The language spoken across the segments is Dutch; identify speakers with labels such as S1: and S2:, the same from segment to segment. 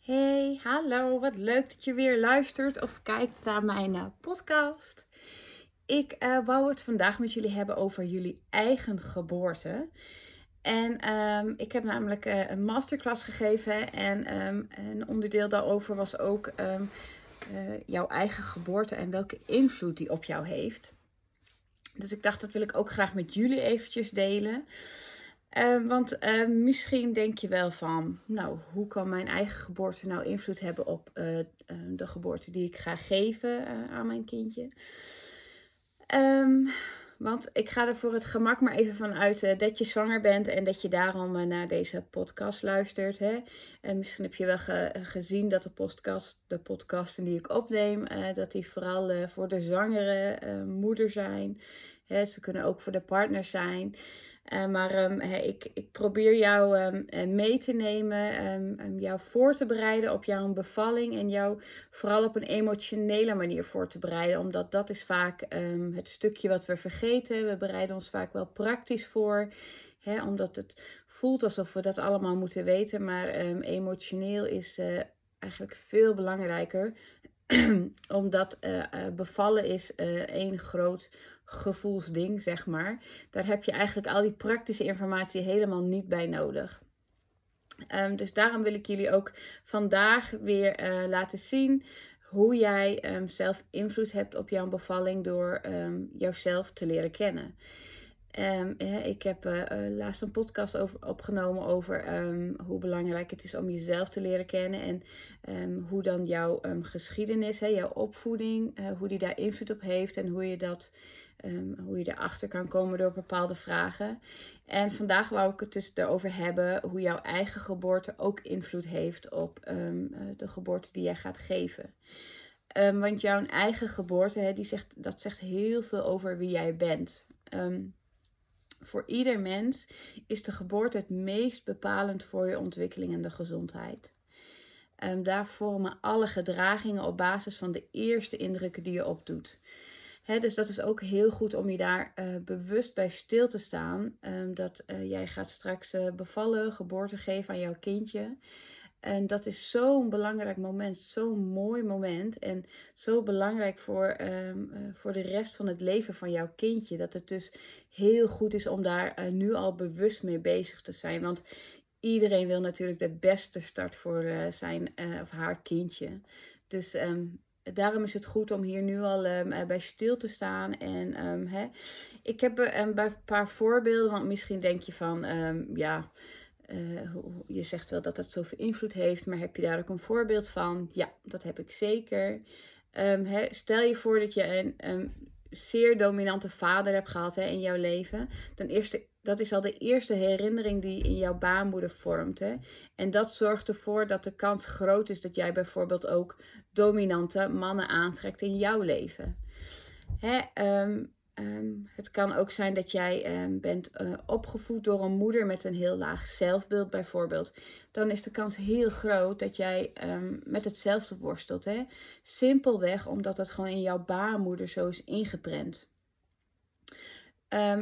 S1: Hey, hallo, wat leuk dat je weer luistert of kijkt naar mijn uh, podcast. Ik uh, wou het vandaag met jullie hebben over jullie eigen geboorte. En um, ik heb namelijk uh, een masterclass gegeven en um, een onderdeel daarover was ook um, jouw eigen geboorte en welke invloed die op jou heeft. Dus ik dacht dat wil ik ook graag met jullie eventjes delen. Uh, want uh, misschien denk je wel van, nou, hoe kan mijn eigen geboorte nou invloed hebben op uh, de geboorte die ik ga geven aan mijn kindje? Want ik ga er voor het gemak maar even van uit dat je zwanger bent en dat je daarom naar deze podcast luistert. Hè? En misschien heb je wel ge gezien dat de, podcast, de podcasten die ik opneem, dat die vooral voor de zwangere moeder zijn. Hè? Ze kunnen ook voor de partner zijn. Uh, maar he, ik, ik probeer jou um, mee te nemen, um, jou voor te bereiden op jouw bevalling en jou vooral op een emotionele manier voor te bereiden. Omdat dat is vaak het stukje wat we vergeten. We bereiden ons vaak wel praktisch voor, omdat het voelt alsof we dat allemaal moeten weten. Maar emotioneel is uh, eigenlijk veel belangrijker. omdat uh, bevallen is één groot gevoelsding, zeg maar. Daar heb je eigenlijk al die praktische informatie helemaal niet bij nodig. Um, dus daarom wil ik jullie ook vandaag weer laten zien hoe jij um, zelf invloed hebt op jouw bevalling door um, jouzelf te leren kennen. Um, ik heb uh, laatst een podcast over, opgenomen over um, hoe belangrijk het is om jezelf te leren kennen. En um, hoe dan jouw geschiedenis, hè, jouw opvoeding, uh, hoe die daar invloed op heeft. En hoe je, dat, hoe je erachter kan komen door bepaalde vragen. En vandaag wou ik het dus erover hebben hoe jouw eigen geboorte ook invloed heeft op de geboorte die jij gaat geven. want jouw eigen geboorte, hè, die zegt, dat zegt heel veel over wie jij bent. Um, voor ieder mens is de geboorte het meest bepalend voor je ontwikkeling en de gezondheid. Um, daar vormen alle gedragingen op basis van de eerste indrukken die je opdoet. He, dus dat is ook heel goed om je daar uh, bewust bij stil te staan. Um, dat uh, jij gaat straks uh, bevallen, geboorte geven aan jouw kindje. En dat is zo'n belangrijk moment, zo'n mooi moment. En zo belangrijk voor, um, uh, voor de rest van het leven van jouw kindje. Dat het dus heel goed is om daar uh, nu al bewust mee bezig te zijn. Want iedereen wil natuurlijk de beste start voor uh, zijn of haar kindje. Dus um, daarom is het goed om hier nu al um, bij stil te staan. En hè, ik heb een paar voorbeelden, want misschien denk je van, ja, uh, je zegt wel dat dat zoveel invloed heeft, maar heb je daar ook een voorbeeld van? Ja, dat heb ik zeker. Um, stel je voor dat je een, zeer dominante vader hebt gehad in jouw leven. Dan eerste, dat is al de eerste herinnering die in jouw baarmoeder vormt. En dat zorgt ervoor dat de kans groot is dat jij bijvoorbeeld ook dominante mannen aantrekt in jouw leven. Um, Um, het kan ook zijn dat jij um, bent uh, opgevoed door een moeder met een heel laag zelfbeeld, bijvoorbeeld. Dan is de kans heel groot dat jij um, met hetzelfde worstelt. Hè? Simpelweg omdat het gewoon in jouw baarmoeder zo is ingeprent.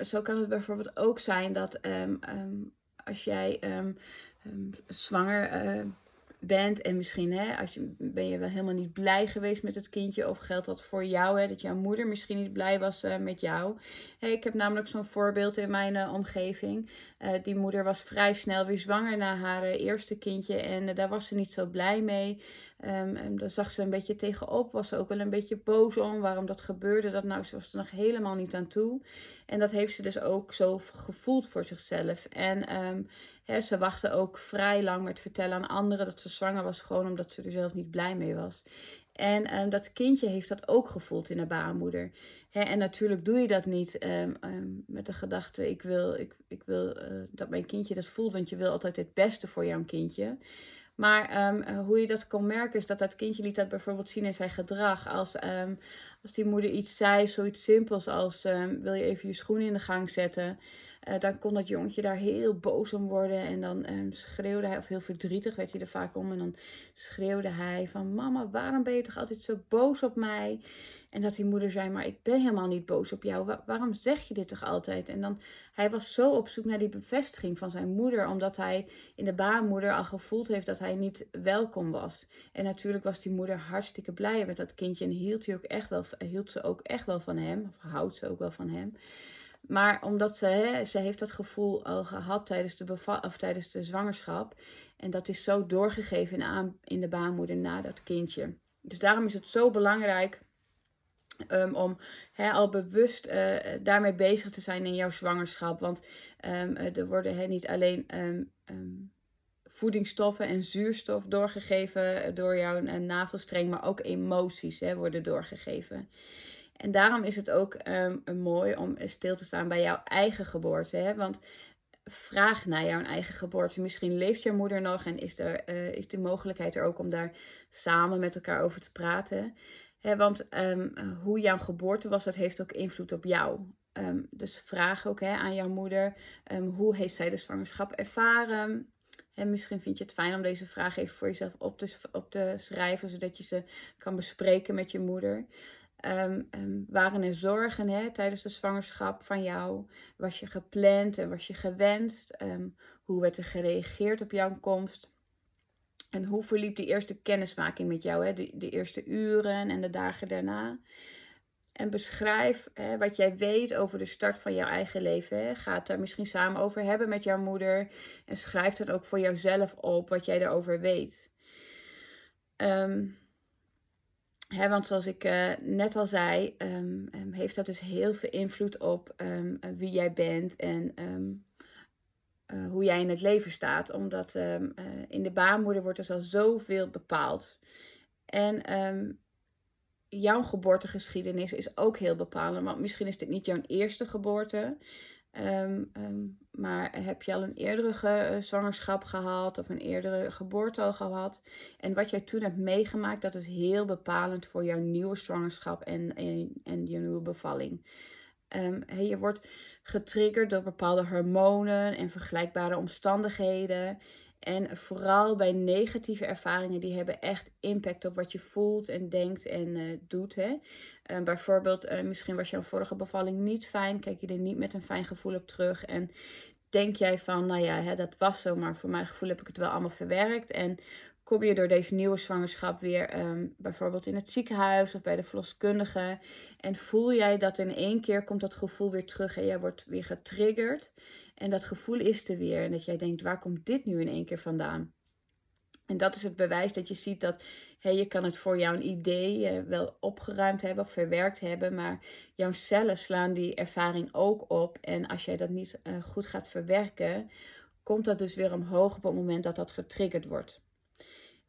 S1: zo kan het bijvoorbeeld ook zijn dat als jij zwanger uh, bent. En misschien hè, als je, ben je wel helemaal niet blij geweest met het kindje. Of geldt dat voor jou, hè, dat jouw moeder misschien niet blij was uh, met jou. Hey, ik heb namelijk zo'n voorbeeld in mijn uh, omgeving. Uh, die moeder was vrij snel weer zwanger na haar eerste kindje. En daar was ze niet zo blij mee. Um, en daar zag ze een beetje tegenop. Was ze ook wel een beetje boos om waarom dat gebeurde. Dat nou, ze was er nog helemaal niet aan toe. En dat heeft ze dus ook zo gevoeld voor zichzelf. En um, ze wachtte ook vrij lang met vertellen aan anderen dat ze zwanger was. Gewoon omdat ze er zelf niet blij mee was. En um, dat kindje heeft dat ook gevoeld in de baarmoeder. En natuurlijk doe je dat niet um, um, met de gedachte: ik wil, ik, ik wil uh, dat mijn kindje dat voelt, want je wil altijd het beste voor jouw kindje. Maar um, hoe je dat kon merken is dat dat kindje liet dat bijvoorbeeld zien in zijn gedrag. Als, als die moeder iets zei, zoiets simpels als wil je even je schoenen in de gang zetten. Uh, dan kon dat jongetje daar heel boos om worden. En dan um, schreeuwde hij, of heel verdrietig werd hij er vaak om. En dan schreeuwde hij van, mama, waarom ben je toch altijd zo boos op mij? En dat die moeder zei, maar ik ben helemaal niet boos op jou. waarom zeg je dit toch altijd? En dan, hij was zo op zoek naar die bevestiging van zijn moeder. Omdat hij in de baarmoeder al gevoeld heeft dat hij niet welkom was. En natuurlijk was die moeder hartstikke blij met dat kindje. En hield, hij ook echt wel, hield ze ook echt wel van hem. Of houdt ze ook wel van hem. Maar omdat ze, hè, ze heeft dat gevoel al gehad tijdens de, of tijdens de zwangerschap. En dat is zo doorgegeven in, in de baarmoeder na dat kindje. Dus daarom is het zo belangrijk Um, om al bewust uh, daarmee bezig te zijn in jouw zwangerschap. Want um, er worden niet alleen um, voedingsstoffen en zuurstof doorgegeven door jouw uh, navelstreng, maar ook emoties worden doorgegeven. En daarom is het ook mooi om stil te staan bij jouw eigen geboorte. Hè? Want vraag naar jouw eigen geboorte. Misschien leeft jouw moeder nog en is, er, uh, is de mogelijkheid er ook om daar samen met elkaar over te praten want um, hoe jouw geboorte was, dat heeft ook invloed op jou. Um, dus vraag ook aan jouw moeder, um, hoe heeft zij de zwangerschap ervaren? En misschien vind je het fijn om deze vraag even voor jezelf op te, op te schrijven, zodat je ze kan bespreken met je moeder. Waren er zorgen hè, tijdens de zwangerschap van jou? Was je gepland en was je gewenst? hoe werd er gereageerd op jouw komst? En hoe verliep die eerste kennismaking met jou, hè? De, de eerste uren en de dagen daarna? En beschrijf hè, wat jij weet over de start van jouw eigen leven. Hè. Ga het daar misschien samen over hebben met jouw moeder. En schrijf dan ook voor jouzelf op wat jij erover weet. Um, hè, want zoals ik uh, net al zei, um, um, heeft dat dus heel veel invloed op wie jij bent en uh, hoe jij in het leven staat. Omdat uh, in de baarmoeder wordt er al zoveel bepaald. En jouw geboortegeschiedenis is ook heel bepalend. Want misschien is dit niet jouw eerste geboorte. Um, maar heb je al een eerdere ge, uh, zwangerschap gehad of een eerdere geboorte al gehad? En wat jij toen hebt meegemaakt, dat is heel bepalend voor jouw nieuwe zwangerschap en, en, en je nieuwe bevalling. Um, je wordt getriggerd door bepaalde hormonen en vergelijkbare omstandigheden. En vooral bij negatieve ervaringen, die hebben echt impact op wat je voelt en denkt en uh, doet. Hè? Uh, bijvoorbeeld, uh, misschien was jouw vorige bevalling niet fijn, kijk je er niet met een fijn gevoel op terug. En denk jij van, nou ja, hè, dat was zo, maar voor mijn gevoel heb ik het wel allemaal verwerkt. En kom je door deze nieuwe zwangerschap weer um, bijvoorbeeld in het ziekenhuis of bij de verloskundige. En voel jij dat in één keer komt dat gevoel weer terug en jij wordt weer getriggerd. En dat gevoel is er weer. En dat jij denkt, waar komt dit nu in één keer vandaan? En dat is het bewijs dat je ziet dat hey, je kan het voor jouw idee uh, wel opgeruimd hebben of verwerkt hebben, maar jouw cellen slaan die ervaring ook op. En als jij dat niet uh, goed gaat verwerken, komt dat dus weer omhoog op het moment dat dat getriggerd wordt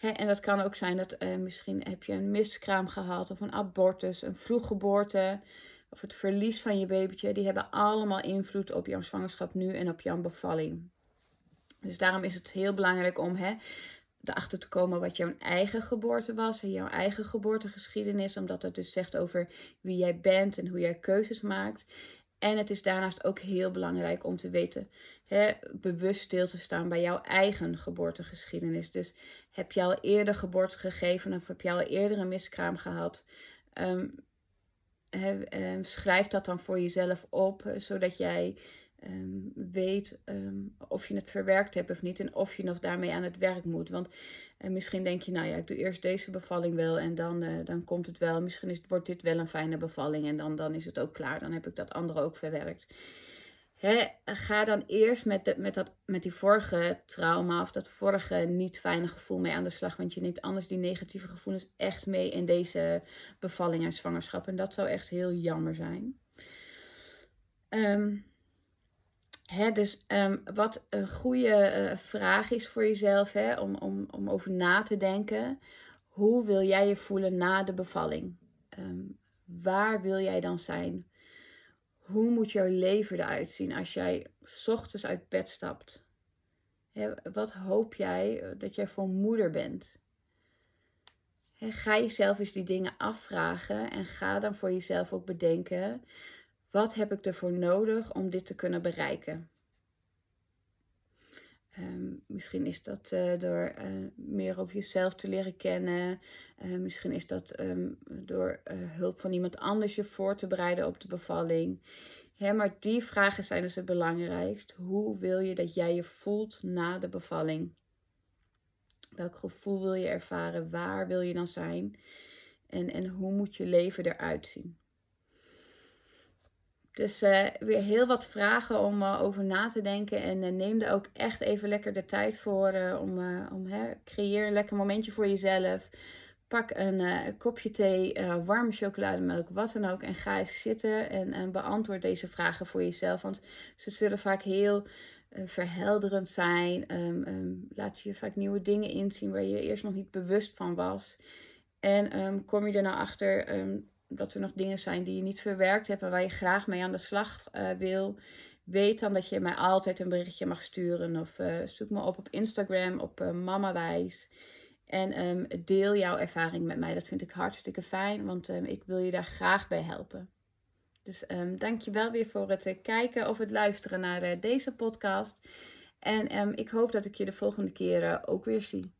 S1: en dat kan ook zijn dat uh, misschien heb je een miskraam gehad of een abortus, een vroeggeboorte of het verlies van je babytje. Die hebben allemaal invloed op jouw zwangerschap nu en op jouw bevalling. Dus daarom is het heel belangrijk om hè, erachter te komen wat jouw eigen geboorte was en jouw eigen geboortegeschiedenis. Omdat dat dus zegt over wie jij bent en hoe jij keuzes maakt. En het is daarnaast ook heel belangrijk om te weten, bewust stil te staan bij jouw eigen geboortegeschiedenis. Dus heb je al eerder geboorte gegeven of heb je al eerder een miskraam gehad? Um, schrijf dat dan voor jezelf op, eh, zodat jij Ehm, weet ehm, of je het verwerkt hebt of niet en of je nog daarmee aan het werk moet. Want uh, misschien denk je, nou ja, ik doe eerst deze bevalling wel en dan, uh, dan komt het wel. Misschien is, wordt dit wel een fijne bevalling en dan, dan is het ook klaar. Dan heb ik dat andere ook verwerkt. Ga dan eerst met, de, met, dat, met die vorige trauma of dat vorige niet fijne gevoel mee aan de slag. Want je neemt anders die negatieve gevoelens echt mee in deze bevalling en zwangerschap. En dat zou echt heel jammer zijn. Um, dus um, wat een goede uh, vraag is voor jezelf, om, om, om over na te denken. Hoe wil jij je voelen na de bevalling? Um, waar wil jij dan zijn? Hoe moet jouw leven eruit zien als jij ochtends uit bed stapt? Wat hoop jij eh, dat jij voor moeder bent? Ga jezelf eens die dingen afvragen en ga dan voor jezelf ook bedenken Wat heb ik ervoor nodig om dit te kunnen bereiken? Ehm, misschien is dat uh, door uh, meer over jezelf te leren kennen. Uh, misschien is dat um, door hulp van iemand anders je voor te bereiden op de bevalling. Ja, maar die vragen zijn dus het belangrijkst. Hoe wil je dat jij je voelt na de bevalling? Welk gevoel wil je ervaren? Waar wil je dan zijn? En, en hoe moet je leven eruit zien? Dus uh, weer heel wat vragen om uh, over na te denken. En uh, neem er ook echt even lekker de tijd voor. om om hè, creëer een lekker momentje voor jezelf. Pak een kopje thee, warme chocolademelk, wat dan ook. En ga eens zitten en, en beantwoord deze vragen voor jezelf. Want ze zullen vaak heel verhelderend zijn. Um, um, laat je vaak nieuwe dingen inzien waar je eerst nog niet bewust van was. En um, kom je er nou achter dat er nog dingen zijn die je niet verwerkt hebt en waar je graag mee aan de slag uh, wil, weet dan dat je mij altijd een berichtje mag sturen. Of uh, zoek me op op Instagram op uh, MamaWijs. En um, deel jouw ervaring met mij. Dat vind ik hartstikke fijn, want um, ik wil je daar graag bij helpen. Dus um, dank je wel weer voor het kijken of het luisteren naar deze podcast. En ik hoop dat ik je de volgende keer ook weer zie.